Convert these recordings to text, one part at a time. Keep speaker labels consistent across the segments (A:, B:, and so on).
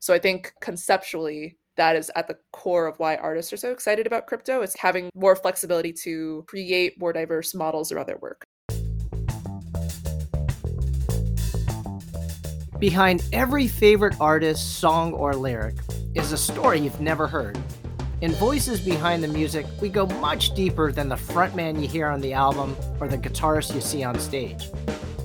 A: So I think conceptually, that is at the core of why artists are so excited about crypto It's having more flexibility to create more diverse models around their work.
B: Behind every favorite artist, song, or lyric is a story you've never heard. In Voices Behind the Music, we go much deeper than the frontman you hear on the album or the guitarist you see on stage.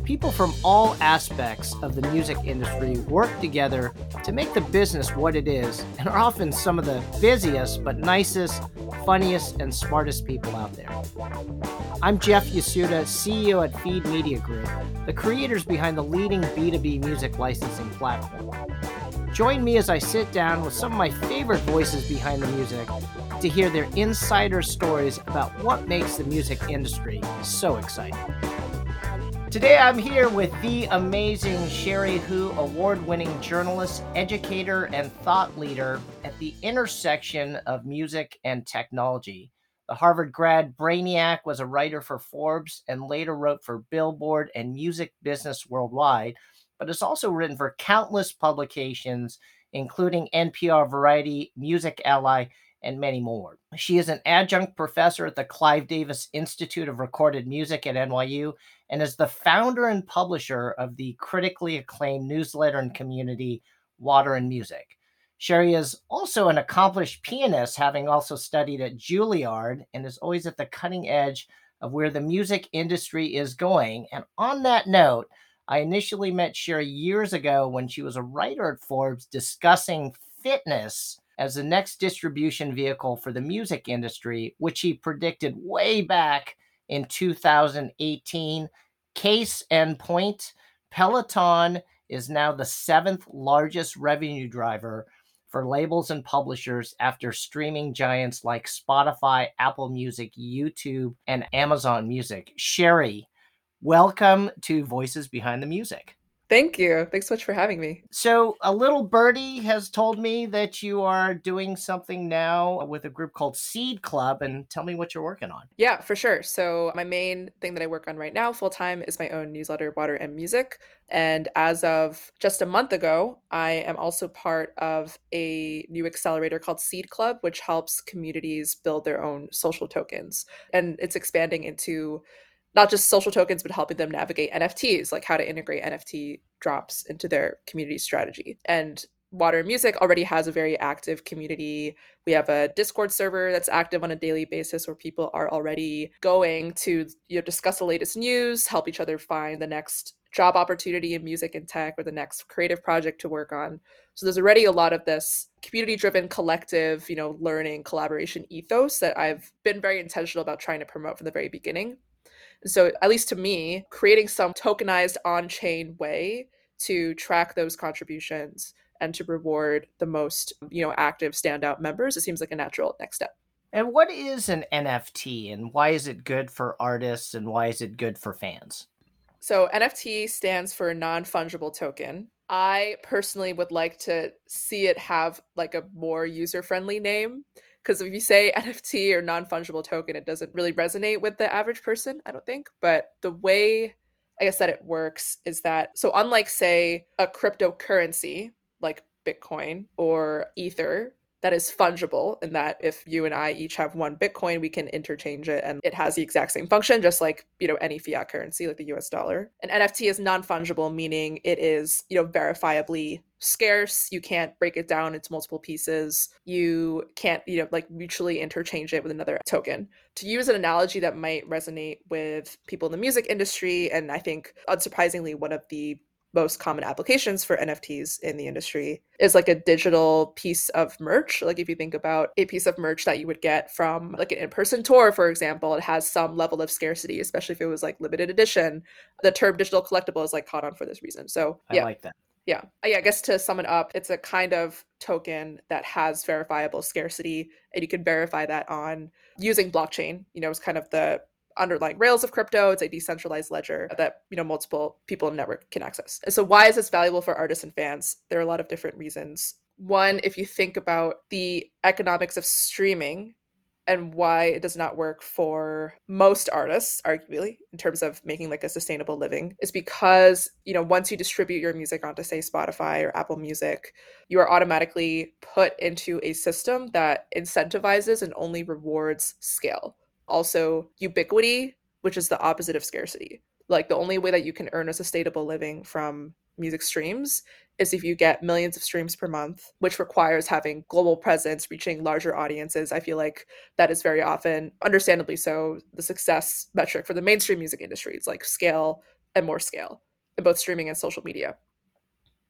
B: People from all aspects of the music industry work together to make the business what it is and are often some of the busiest but nicest, funniest, and smartest people out there. I'm Jeff Yasuda, CEO at Feed Media Group, the creators behind the leading B2B music licensing platform. Join me as I sit down with some of my favorite voices behind the music to hear their insider stories about what makes the music industry so exciting. Today I'm here with the amazing Cherie Hu, award winning journalist, educator, and thought leader at the intersection of music and technology. The Harvard grad Brainiac was a writer for Forbes and later wrote for Billboard and Music Business Worldwide, but has also written for countless publications, including NPR Variety, Music Ally, and many more. She is an adjunct professor at the Clive Davis Institute of Recorded Music at NYU and is the founder and publisher of the critically acclaimed newsletter and community Water and Music. Cherie is also an accomplished pianist, having also studied at Juilliard and is always at the cutting edge of where the music industry is going. And on that note, I initially met Cherie years ago when she was a writer at Forbes discussing fitness as the next distribution vehicle for the music industry, which he predicted way back in 2018. Case and point Peloton is now the seventh largest revenue driver for labels and publishers after streaming giants like Spotify, Apple Music, YouTube, and Amazon Music. Cherie, welcome to Voices Behind the Music.
A: Thank you. Thanks so much for having me.
B: So, a little birdie has told me that you are doing something now with a group called Seed Club, and tell me what you're working on.
A: Yeah, for sure. So, my main thing that I work on right now, full time, is my own newsletter, Water and Music. And as of just a month ago, I am also part of a new accelerator called Seed Club, which helps communities build their own social tokens. And it's expanding into not just social tokens, but helping them navigate NFTs, like how to integrate NFT drops into their community strategy. And Water Music already has a very active community. We have a Discord server that's active on a daily basis where people are already going to you know, discuss the latest news, help each other find the next job opportunity in music and tech or the next creative project to work on. So there's already a lot of this community driven collective, you know, learning collaboration ethos that I've been very intentional about trying to promote from the very beginning. So, at least to me, creating some tokenized on chain way to track those contributions and to reward the most, you know, active standout members, it seems like a natural next step.
B: And what is an NFT and why is it good for artists and why is it good for fans?
A: So, NFT stands for non fungible token. I personally would like to see it have like a more user friendly name because if you say NFT or non fungible token, it doesn't really resonate with the average person, I don't think. But the way I guess that it works is that so unlike say a cryptocurrency like Bitcoin or Ether, that is fungible in that if you and I each have one Bitcoin, we can interchange it and it has the exact same function, just like, you know, any fiat currency like the US dollar. An NFT is non-fungible, meaning it is, you know, verifiably scarce. You can't break it down into multiple pieces. You can't, you know, like mutually interchange it with another token. To use an analogy that might resonate with people in the music industry, and I think unsurprisingly, one of the most common applications for NFTs in the industry is like a digital piece of merch. Like if you think about a piece of merch that you would get from like an in-person tour, for example, it has some level of scarcity, especially if it was like limited edition. The term digital collectible is like caught on for this reason. So
B: yeah. I like that.
A: Yeah. Yeah, I guess to sum it up, it's a kind of token that has verifiable scarcity and you can verify that on using blockchain. You know, it's kind of the underlying rails of crypto. It's a decentralized ledger that you know multiple people in the network can access. And so why is this valuable for artists and fans? There are a lot of different reasons. One, if you think about the economics of streaming, and why it does not work for most artists arguably in terms of making like a sustainable living is because you know once you distribute your music onto say spotify or apple music you are automatically put into a system that incentivizes and only rewards scale also ubiquity which is the opposite of scarcity like the only way that you can earn a sustainable living from music streams is if you get millions of streams per month, which requires having global presence, reaching larger audiences. I feel like that is very often, understandably so, the success metric for the mainstream music industry. It's like scale and more scale in both streaming and social media.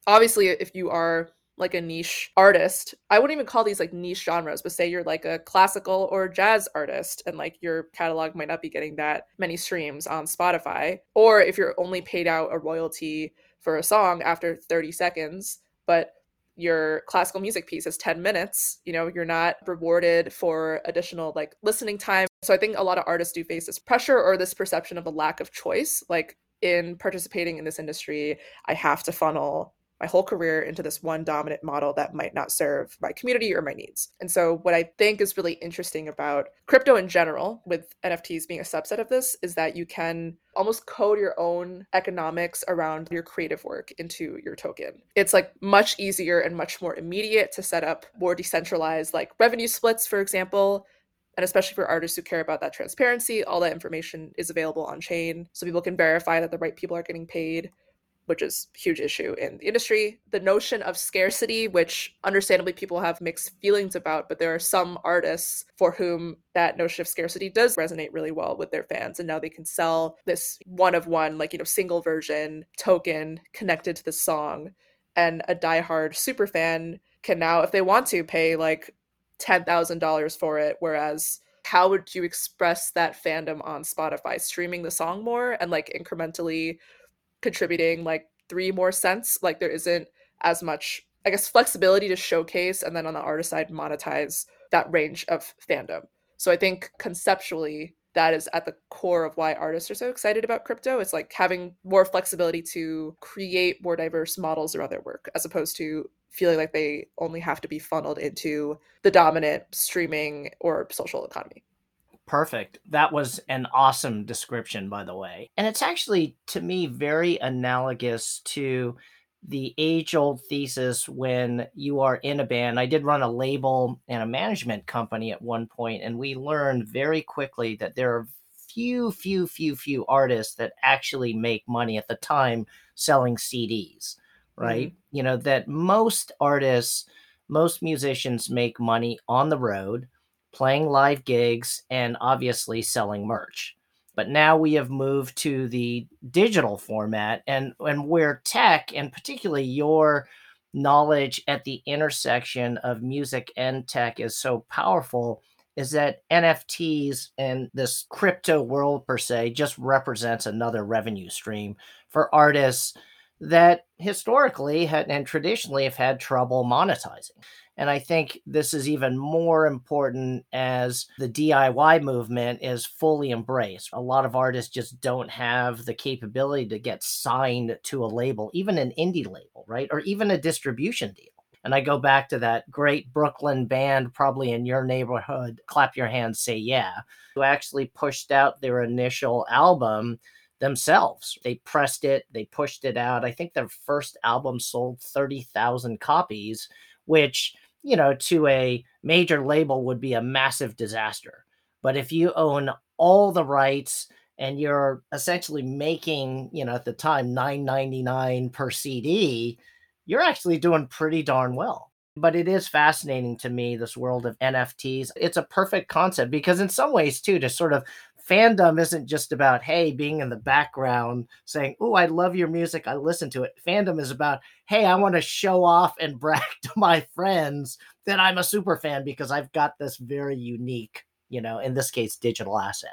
A: Obviously, if you are like a niche artist, I wouldn't even call these like niche genres, but say you're like a classical or jazz artist and like your catalog might not be getting that many streams on Spotify. Or if you're only paid out a royalty for a song after 30 seconds, but your classical music piece is 10 minutes, you know, you're not rewarded for additional like listening time. So I think a lot of artists do face this pressure or this perception of a lack of choice. Like in participating in this industry, I have to funnel my whole career into this one dominant model that might not serve my community or my needs. And so, what I think is really interesting about crypto in general, with NFTs being a subset of this, is that you can almost code your own economics around your creative work into your token. It's like much easier and much more immediate to set up more decentralized, like revenue splits, for example. And especially for artists who care about that transparency, all that information is available on chain so people can verify that the right people are getting paid which is a huge issue in the industry. The notion of scarcity, which understandably people have mixed feelings about, but there are some artists for whom that notion of scarcity does resonate really well with their fans. And now they can sell this one of one, like, you know, single version token connected to the song. And a diehard super fan can now, if they want to, pay like $10,000 for it. Whereas how would you express that fandom on Spotify? Streaming the song more and like incrementally contributing like three more cents. Like there isn't as much, I guess, flexibility to showcase and then on the artist side monetize that range of fandom. So I think conceptually that is at the core of why artists are so excited about crypto. It's like having more flexibility to create more diverse models around their work as opposed to feeling like they only have to be funneled into the dominant streaming or social economy.
B: Perfect. That was an awesome description, by the way. And it's actually, to me, very analogous to the age old thesis when you are in a band. I did run a label and a management company at one point, and we learned very quickly that there are few, few, few, few artists that actually make money at the time selling CDs, right? Mm-hmm. You know, that most artists, most musicians make money on the road playing live gigs, and obviously selling merch. But now we have moved to the digital format, and, and where tech, and particularly your knowledge at the intersection of music and tech, is so powerful is that NFTs and this crypto world per se just represents another revenue stream for artists that historically and traditionally have had trouble monetizing. And I think this is even more important as the DIY movement is fully embraced. A lot of artists just don't have the capability to get signed to a label, even an indie label, right? Or even a distribution deal. And I go back to that great Brooklyn band, probably in your neighborhood, Clap Your Hands, Say Yeah, who actually pushed out their initial album themselves. They pressed it, they pushed it out. I think their first album sold 30,000 copies, which you know, to a major label would be a massive disaster. But if you own all the rights and you're essentially making, you know, at the time 9.99 per CD, you're actually doing pretty darn well. But it is fascinating to me this world of NFTs. It's a perfect concept because in some ways too to sort of fandom isn't just about hey being in the background saying oh i love your music i listen to it. Fandom is about hey i want to show off and brag to my friends that i'm a super fan because i've got this very unique you know in this case digital asset.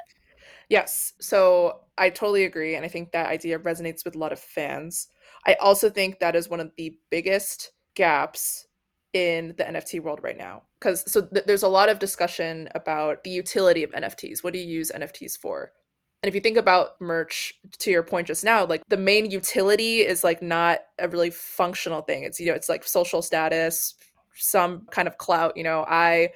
A: Yes. So i totally agree and i think that idea resonates with a lot of fans. I also think that is one of the biggest gaps in the NFT world right now. Because so th- there's a lot of discussion about the utility of NFTs. What do you use NFTs for? And if you think about merch, to your point just now, like the main utility is like not a really functional thing. It's you know, it's like social status, some kind of clout. You know, I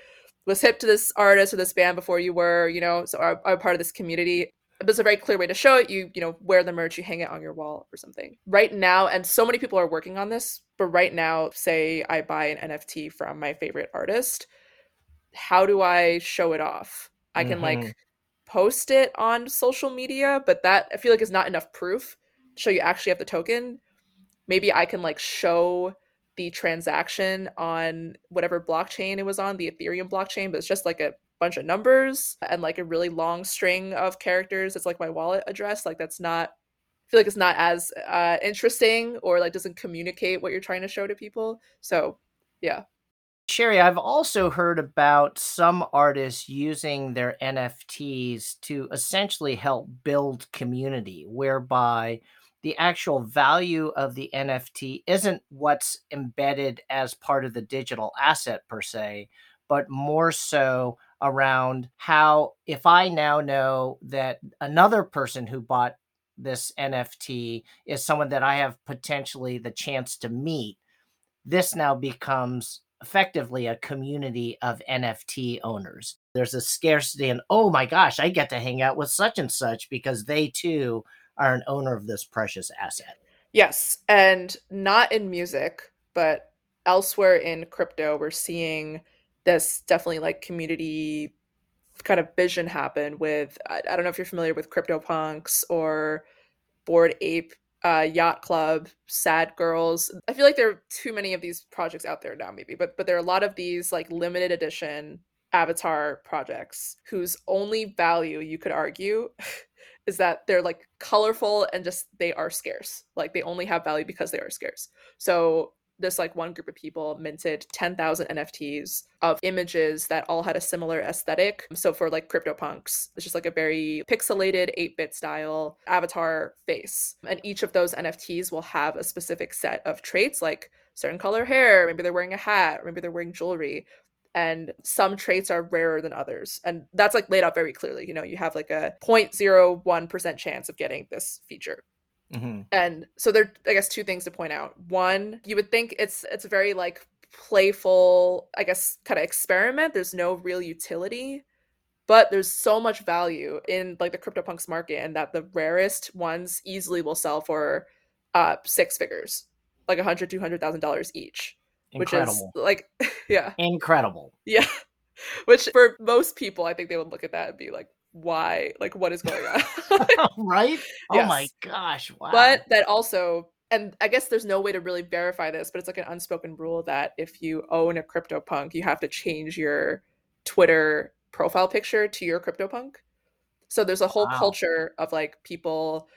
A: was hip to this artist or this band before you were, you know, so I'm part of this community. It's a very clear way to show it. You, you know, wear the merch, you hang it on your wall or something. Right now, and so many people are working on this, but right now, say I buy an NFT from my favorite artist, how do I show it off? I can mm-hmm. like post it on social media, but that I feel like is not enough proof to show you actually have the token. Maybe I can like show the transaction on whatever blockchain it was on, the Ethereum blockchain, but it's just like a bunch of numbers and like a really long string of characters. It's like my wallet address. Like that's not I feel like it's not as uh, interesting or like doesn't communicate what you're trying to show to people. So yeah.
B: Cherie, I've also heard about some artists using their NFTs to essentially help build community, whereby the actual value of the NFT isn't what's embedded as part of the digital asset per se, but more so around how if I now know that another person who bought this NFT is someone that I have potentially the chance to meet, this now becomes effectively a community of NFT owners. There's a scarcity, and oh my gosh, I get to hang out with such and such because they too are an owner of this precious asset.
A: Yes, and not in music, but elsewhere in crypto, we're seeing this definitely like community kind of vision happen with I, I don't know if you're familiar with CryptoPunks or Bored Ape uh, Yacht Club, Sad Girls. I feel like there are too many of these projects out there now, maybe, but but there are a lot of these like limited edition avatar projects whose only value you could argue is that they're like colorful and just they are scarce. Like they only have value because they are scarce. So this like one group of people minted 10,000 NFTs of images that all had a similar aesthetic. So for like CryptoPunks, it's just like a very pixelated 8-bit style avatar face. And each of those NFTs will have a specific set of traits like certain color hair, maybe they're wearing a hat, maybe they're wearing jewelry, and some traits are rarer than others and that's like laid out very clearly you know you have like a 0.01% chance of getting this feature mm-hmm. and so there i guess two things to point out one you would think it's it's a very like playful i guess kind of experiment there's no real utility but there's so much value in like the CryptoPunks market and that the rarest ones easily will sell for uh six figures like a hundred two hundred thousand dollars each Incredible. Which is like, yeah.
B: Incredible.
A: Yeah. Which for most people, I think they would look at that and be like, why? Like, what is going on?
B: right? Oh yes. my gosh. Wow.
A: But that also, and I guess there's no way to really verify this, but it's like an unspoken rule that if you own a CryptoPunk, you have to change your Twitter profile picture to your CryptoPunk. So there's a whole wow. culture of like people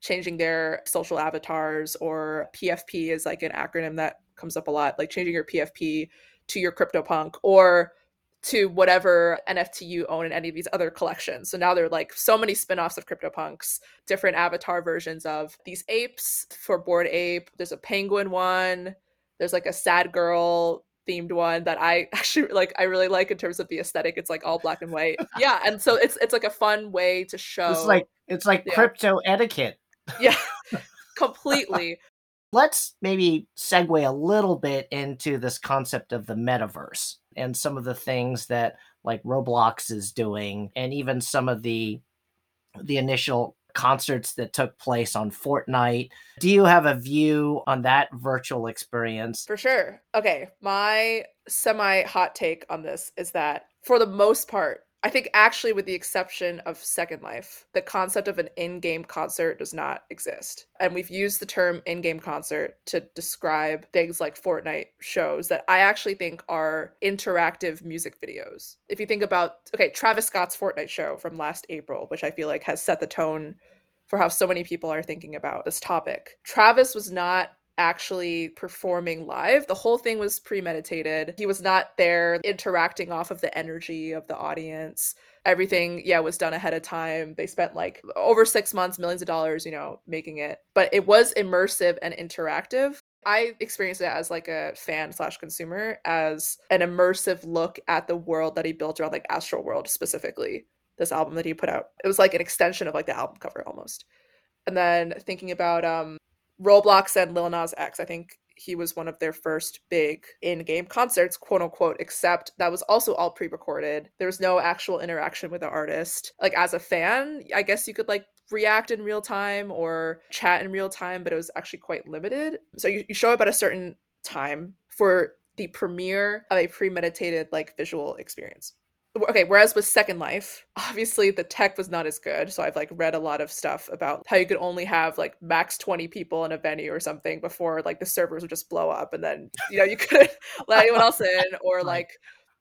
A: changing their social avatars or PFP is like an acronym that comes up a lot, like changing your PFP to your CryptoPunk or to whatever NFT you own in any of these other collections. So now there are like so many spin-offs of CryptoPunks, different avatar versions of these apes for Bored Ape. There's a penguin one. There's like a sad girl themed one that I actually like I really like in terms of the aesthetic. It's like all black and white. yeah, and so it's it's like a fun way to show
B: It's like it's like yeah. crypto etiquette.
A: Yeah. completely.
B: Let's maybe segue a little bit into this concept of the metaverse and some of the things that like Roblox is doing and even some of the the initial concerts that took place on Fortnite. Do you have a view on that virtual experience?
A: For sure. Okay, my semi hot take on this is that for the most part, I think actually, with the exception of Second Life, the concept of an in-game concert does not exist. And we've used the term in-game concert to describe things like Fortnite shows that I actually think are interactive music videos. If you think about okay, Travis Scott's Fortnite show from last April, which I feel like has set the tone for how so many people are thinking about this topic. Travis was not actually performing live. The whole thing was premeditated. He was not there interacting off of the energy of the audience. Everything, yeah, was done ahead of time. They spent like over six months, millions of dollars, you know, making it. But it was immersive and interactive. I experienced it as like a fan slash consumer as an immersive look at the world that he built around like Astroworld specifically. This album that he put out. It was like an extension of like the album cover almost. And then thinking about um Roblox and Lil Nas X. I think he was one of their first big in-game concerts, quote unquote, except that was also all pre-recorded. There was no actual interaction with the artist. Like as a fan, I guess you could like react in real time or chat in real time, but it was actually quite limited. So you, you show up at a certain time for the premiere of a premeditated like visual experience okay whereas with second life obviously the tech was not as good so i've like read a lot of stuff about how you could only have like max 20 people in a venue or something before like the servers would just blow up and then you know you couldn't let anyone else in or like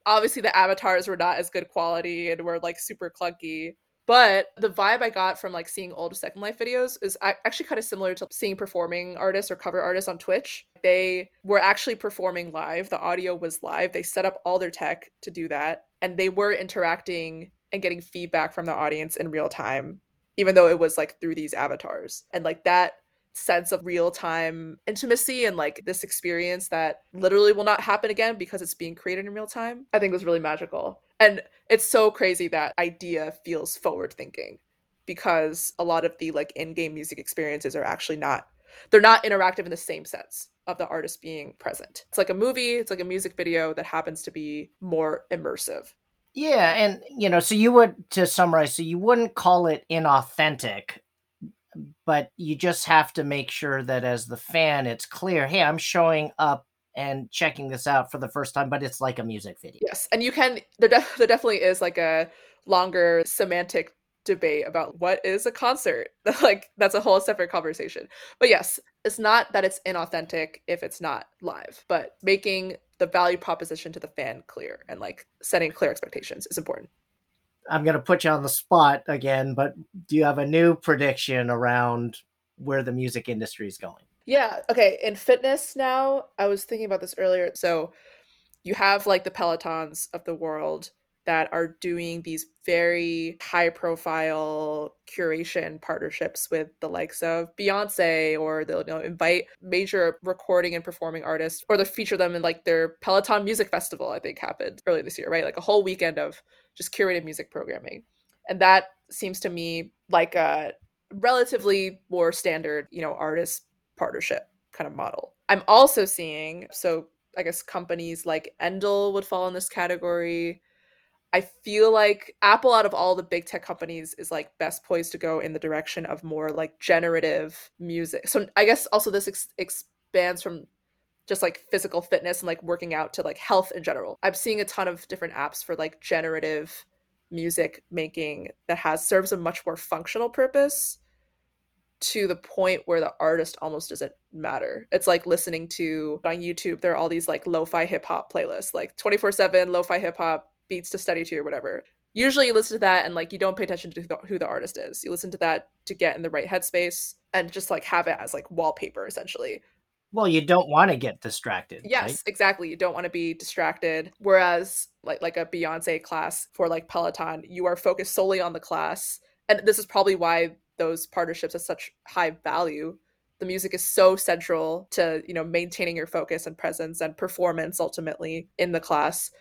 A: obviously the avatars were not as good quality and were like super clunky but the vibe I got from like seeing old Second Life videos is actually kind of similar to seeing performing artists or cover artists on Twitch. They were actually performing live. The audio was live. They set up all their tech to do that. And they were interacting and getting feedback from the audience in real time, even though it was like through these avatars. And like that sense of real time intimacy and like this experience that literally will not happen again because it's being created in real time, I think was really magical. And it's so crazy that idea feels forward thinking because a lot of the like in-game music experiences are actually not they're not interactive in the same sense of the artist being present. It's like a movie, it's like a music video that happens to be more immersive.
B: Yeah, and you know, so you would to summarize, so you wouldn't call it inauthentic, but you just have to make sure that as the fan it's clear, hey, I'm showing up and checking this out for the first time, but it's like a music video.
A: Yes, and you can there, def- there definitely is like a longer semantic debate about what is a concert. like that's a whole separate conversation. But yes, it's not that it's inauthentic if it's not live, but making the value proposition to the fan clear and like setting clear expectations is important.
B: I'm going to put you on the spot again, but do you have a new prediction around where the music industry is going?
A: Yeah. Okay. In fitness now, I was thinking about this earlier. So you have like the Pelotons of the world that are doing these very high profile curation partnerships with the likes of Beyonce or they'll you know invite major recording and performing artists or they feature them in like their Peloton Music Festival I think happened earlier this year, right? Like a whole weekend of just curated music programming. And that seems to me like a relatively more standard, you know, artist partnership kind of model. I'm also seeing, so I guess companies like Endel would fall in this category. I feel like Apple, out of all the big tech companies, is like best poised to go in the direction of more like generative music. So I guess also this ex- expands from just like physical fitness and like working out to like health in general. I'm seeing a ton of different apps for like generative music making that has serves a much more functional purpose to the point where the artist almost doesn't matter. It's like listening to on YouTube, there are all these like lo-fi hip hop playlists, like 24/7 lo-fi hip hop beats to study to or whatever. Usually you listen to that and like you don't pay attention to who the artist is. You listen to that to get in the right headspace and just like have it as like wallpaper essentially.
B: Well, you don't want to get distracted.
A: Yes, right? exactly. You don't want to be distracted. Whereas like like a Beyonce class for like Peloton, you are focused solely on the class. And this is probably why those partnerships as such high value the music is so central to you know maintaining your focus and presence and performance ultimately in the class.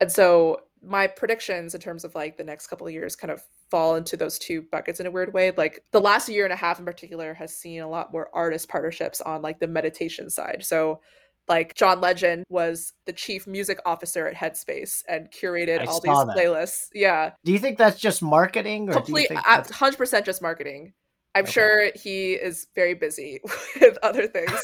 A: And so my predictions in terms of like the next couple of years kind of fall into those two buckets in a weird way. Like the last year and a half in particular has seen a lot more artist partnerships on like the meditation side. So like John Legend was the chief music officer at Headspace and curated I all these that. playlists. Yeah.
B: Do you think that's just marketing
A: or complete hundred percent just marketing? I'm okay. sure he is very busy with other things.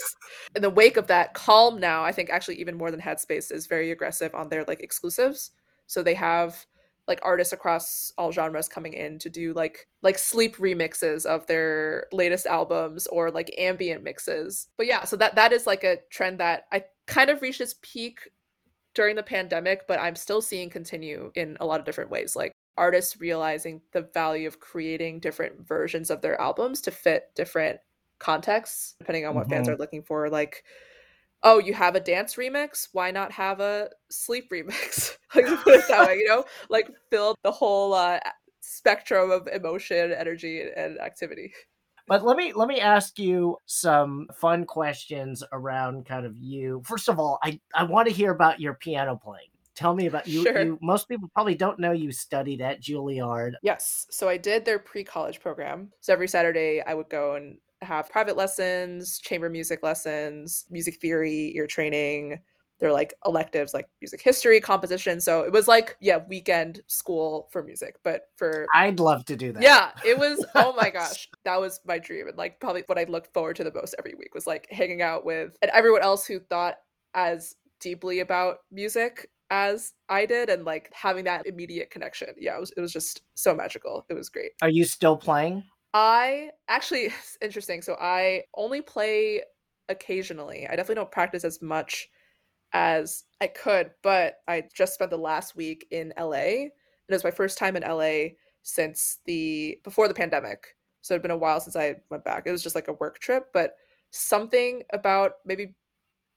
A: In the wake of that, Calm now, I think actually even more than Headspace is very aggressive on their like exclusives. So they have like artists across all genres coming in to do like like sleep remixes of their latest albums or like ambient mixes. But yeah, so that that is like a trend that I kind of reached its peak during the pandemic, but I'm still seeing continue in a lot of different ways. Like artists realizing the value of creating different versions of their albums to fit different contexts depending on what mm-hmm. fans are looking for like oh, you have a dance remix? Why not have a sleep remix? like put it that way, you know, like fill the whole uh, spectrum of emotion, energy, and activity.
B: But let me let me ask you some fun questions around kind of you. First of all, I I want to hear about your piano playing. Tell me about you. Sure. you most people probably don't know you studied at Juilliard.
A: Yes, so I did their pre-college program. So every Saturday I would go and have private lessons, chamber music lessons, music theory, ear training. They're like electives like music history, composition. So it was like, yeah, weekend school for music, but for
B: I'd love to do that.
A: Yeah, it was oh my gosh. That was my dream. And like probably what I looked forward to the most every week was like hanging out with and everyone else who thought as deeply about music as I did and like having that immediate connection. Yeah, it was it was just so magical. It was great.
B: Are you still playing?
A: I actually it's interesting. So I only play occasionally. I definitely don't practice as much as I could, but I just spent the last week in LA. And it was my first time in LA since the before the pandemic. So it'd been a while since I went back. It was just like a work trip, but something about maybe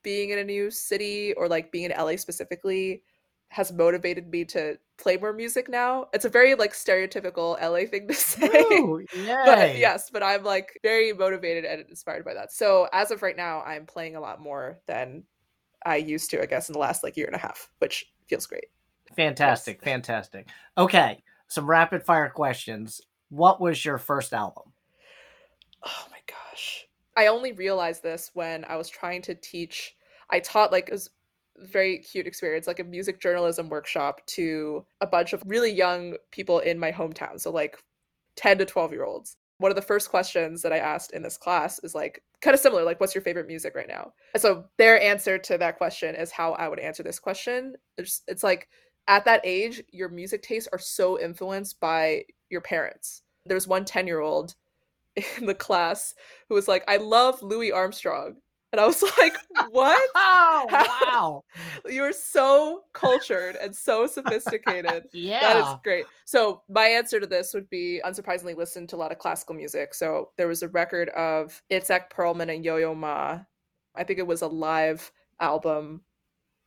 A: being in a new city or like being in LA specifically has motivated me to play more music now. It's a very like stereotypical LA thing to say.
B: Ooh,
A: but yes, but I'm like very motivated and inspired by that. So as of right now, I'm playing a lot more than I used to, I guess, in the last like year and a half, which feels great.
B: Fantastic, fantastic. Okay, some rapid fire questions. What was your first album?
A: Oh my gosh. I only realized this when I was trying to teach. I taught like it was very cute experience, like a music journalism workshop to a bunch of really young people in my hometown. So like 10 to 12 year olds. One of the first questions that I asked in this class is like kind of similar, like, what's your favorite music right now? And so their answer to that question is how I would answer this question. It's, it's like at that age, your music tastes are so influenced by your parents. There was one 10 year old in the class who was like, I love Louis Armstrong. And I was like, what?
B: Oh, wow.
A: You're so cultured and so sophisticated.
B: yeah.
A: That is great. So my answer to this would be unsurprisingly listen to a lot of classical music. So there was a record of Itzhak Perlman and Yo-Yo Ma. I think it was a live album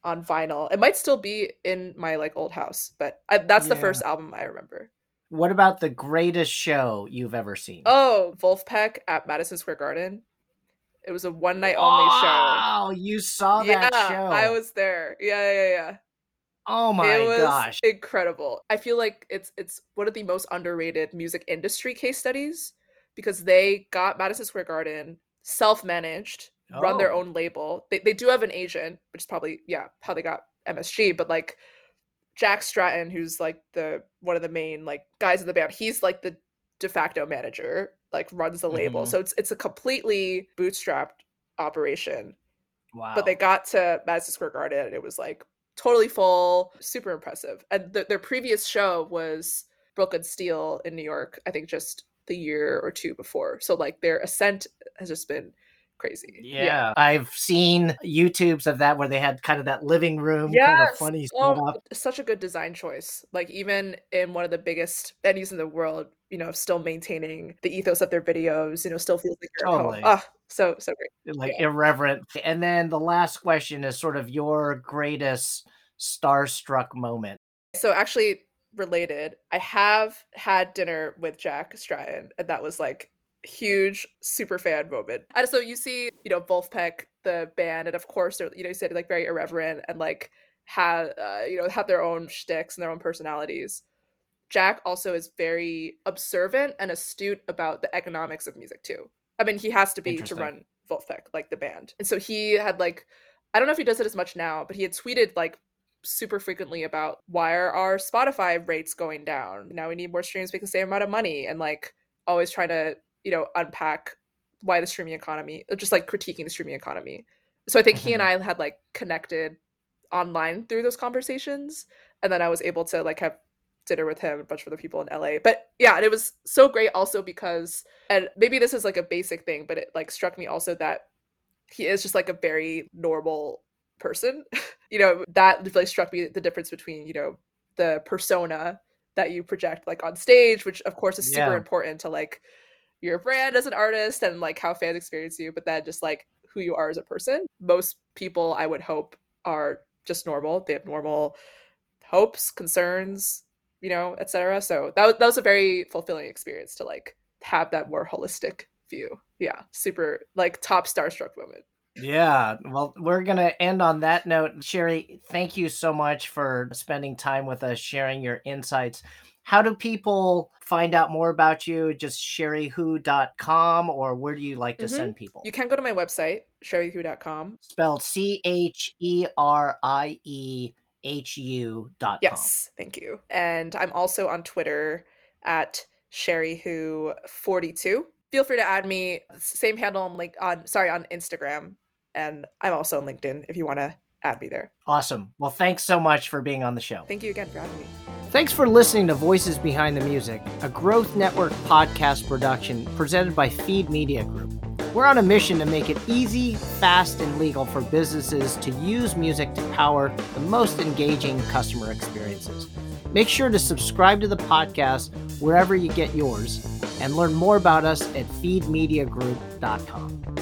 A: on vinyl. It might still be in my like old house, but I, that's the first album I remember.
B: What about the greatest show you've ever seen?
A: Oh, Vulfpeck at Madison Square Garden. It was a one night only show.
B: Wow, you saw that
A: yeah,
B: show.
A: I was there. Yeah, yeah, yeah.
B: Oh my gosh.
A: it was
B: gosh.
A: incredible. I feel like it's it's one of the most underrated music industry case studies because they got Madison Square Garden self-managed, run their
B: Oh.
A: own label. They they do have an agent, which is probably yeah, how they got MSG, but like Jack Stratton, who's like the one of the main like guys in the band, he's like the de facto manager, like runs the label.
B: Mhm.
A: So it's it's a completely bootstrapped operation
B: Wow.
A: but they got to Madison Square Garden and it was like totally full, super impressive. And th- their previous show was Brooklyn Steel in New York, I think just the year or two before. So like their ascent has just been crazy.
B: yeah. I've seen YouTubes of that where they had kind of that living room kind of
A: Yes.
B: funny
A: Oh,
B: setup.
A: such a good design choice. Like even in one of the biggest venues in the world, you know, still maintaining the ethos of their videos, you know, still feels like you're
B: Totally.
A: at home. Ah, so so great.
B: like irreverent. And then the last question is sort of your greatest starstruck moment.
A: So actually related, I have had dinner with Jack Stratton, and that was like huge super fan moment. And so you see, you know, Vulfpeck, the band, and of course they're you know you said like very irreverent and like have uh, you know have their own shticks and their own personalities. Jack also is very observant and astute about the economics of music too. I mean, he has to be to run Vulfpeck, like the band. And so he had like, I don't know if he does it as much now, but he had tweeted like super frequently about why are our Spotify rates going down? Now we need more streams to make the same amount of money, and like always trying to you know unpack why the streaming economy, uh, just like critiquing the streaming economy. So I think he and mm-hmm. I had like connected online through those conversations, and then I was able to like have dinner with him, a bunch of other people in LA. But yeah, and it was so great also because, and maybe this is like a basic thing, but it like struck me also that he is just like a very normal person. you know, that really struck me the difference between, you know, the persona that you project like on stage, which of course is super
B: Yeah.
A: important to like your brand as an artist and like how fans experience you, but then just like who you are as a person. Most people I would hope are just normal. They have normal hopes, concerns, you know, etc. So that was, that was a very fulfilling experience to like have that more holistic view. Yeah, super like top starstruck moment.
B: Yeah, well, we're going to end on that note. Cherie, thank you so much for spending time with us, sharing your insights. How do people find out more about you? Just cheriehu.com or where do you like to
A: Mhm.
B: send people?
A: You can go to my website, cheriehu.com.
B: Spelled C H E R I E H U dot.
A: Yes, thank you. And I'm also on Twitter at cheriehu42. Feel free to add me. Same handle on link on sorry on Instagram, and I'm also on LinkedIn if you want to add me there.
B: Awesome. Well, thanks so much for being on the show.
A: Thank you again for having me.
B: Thanks for listening to Voices Behind the Music, a Growth Network podcast production presented by Feed Media Group. We're on a mission to make it easy, fast, and legal for businesses to use music to power the most engaging customer experiences. Make sure to subscribe to the podcast wherever you get yours and learn more about us at feedmediagroup.com.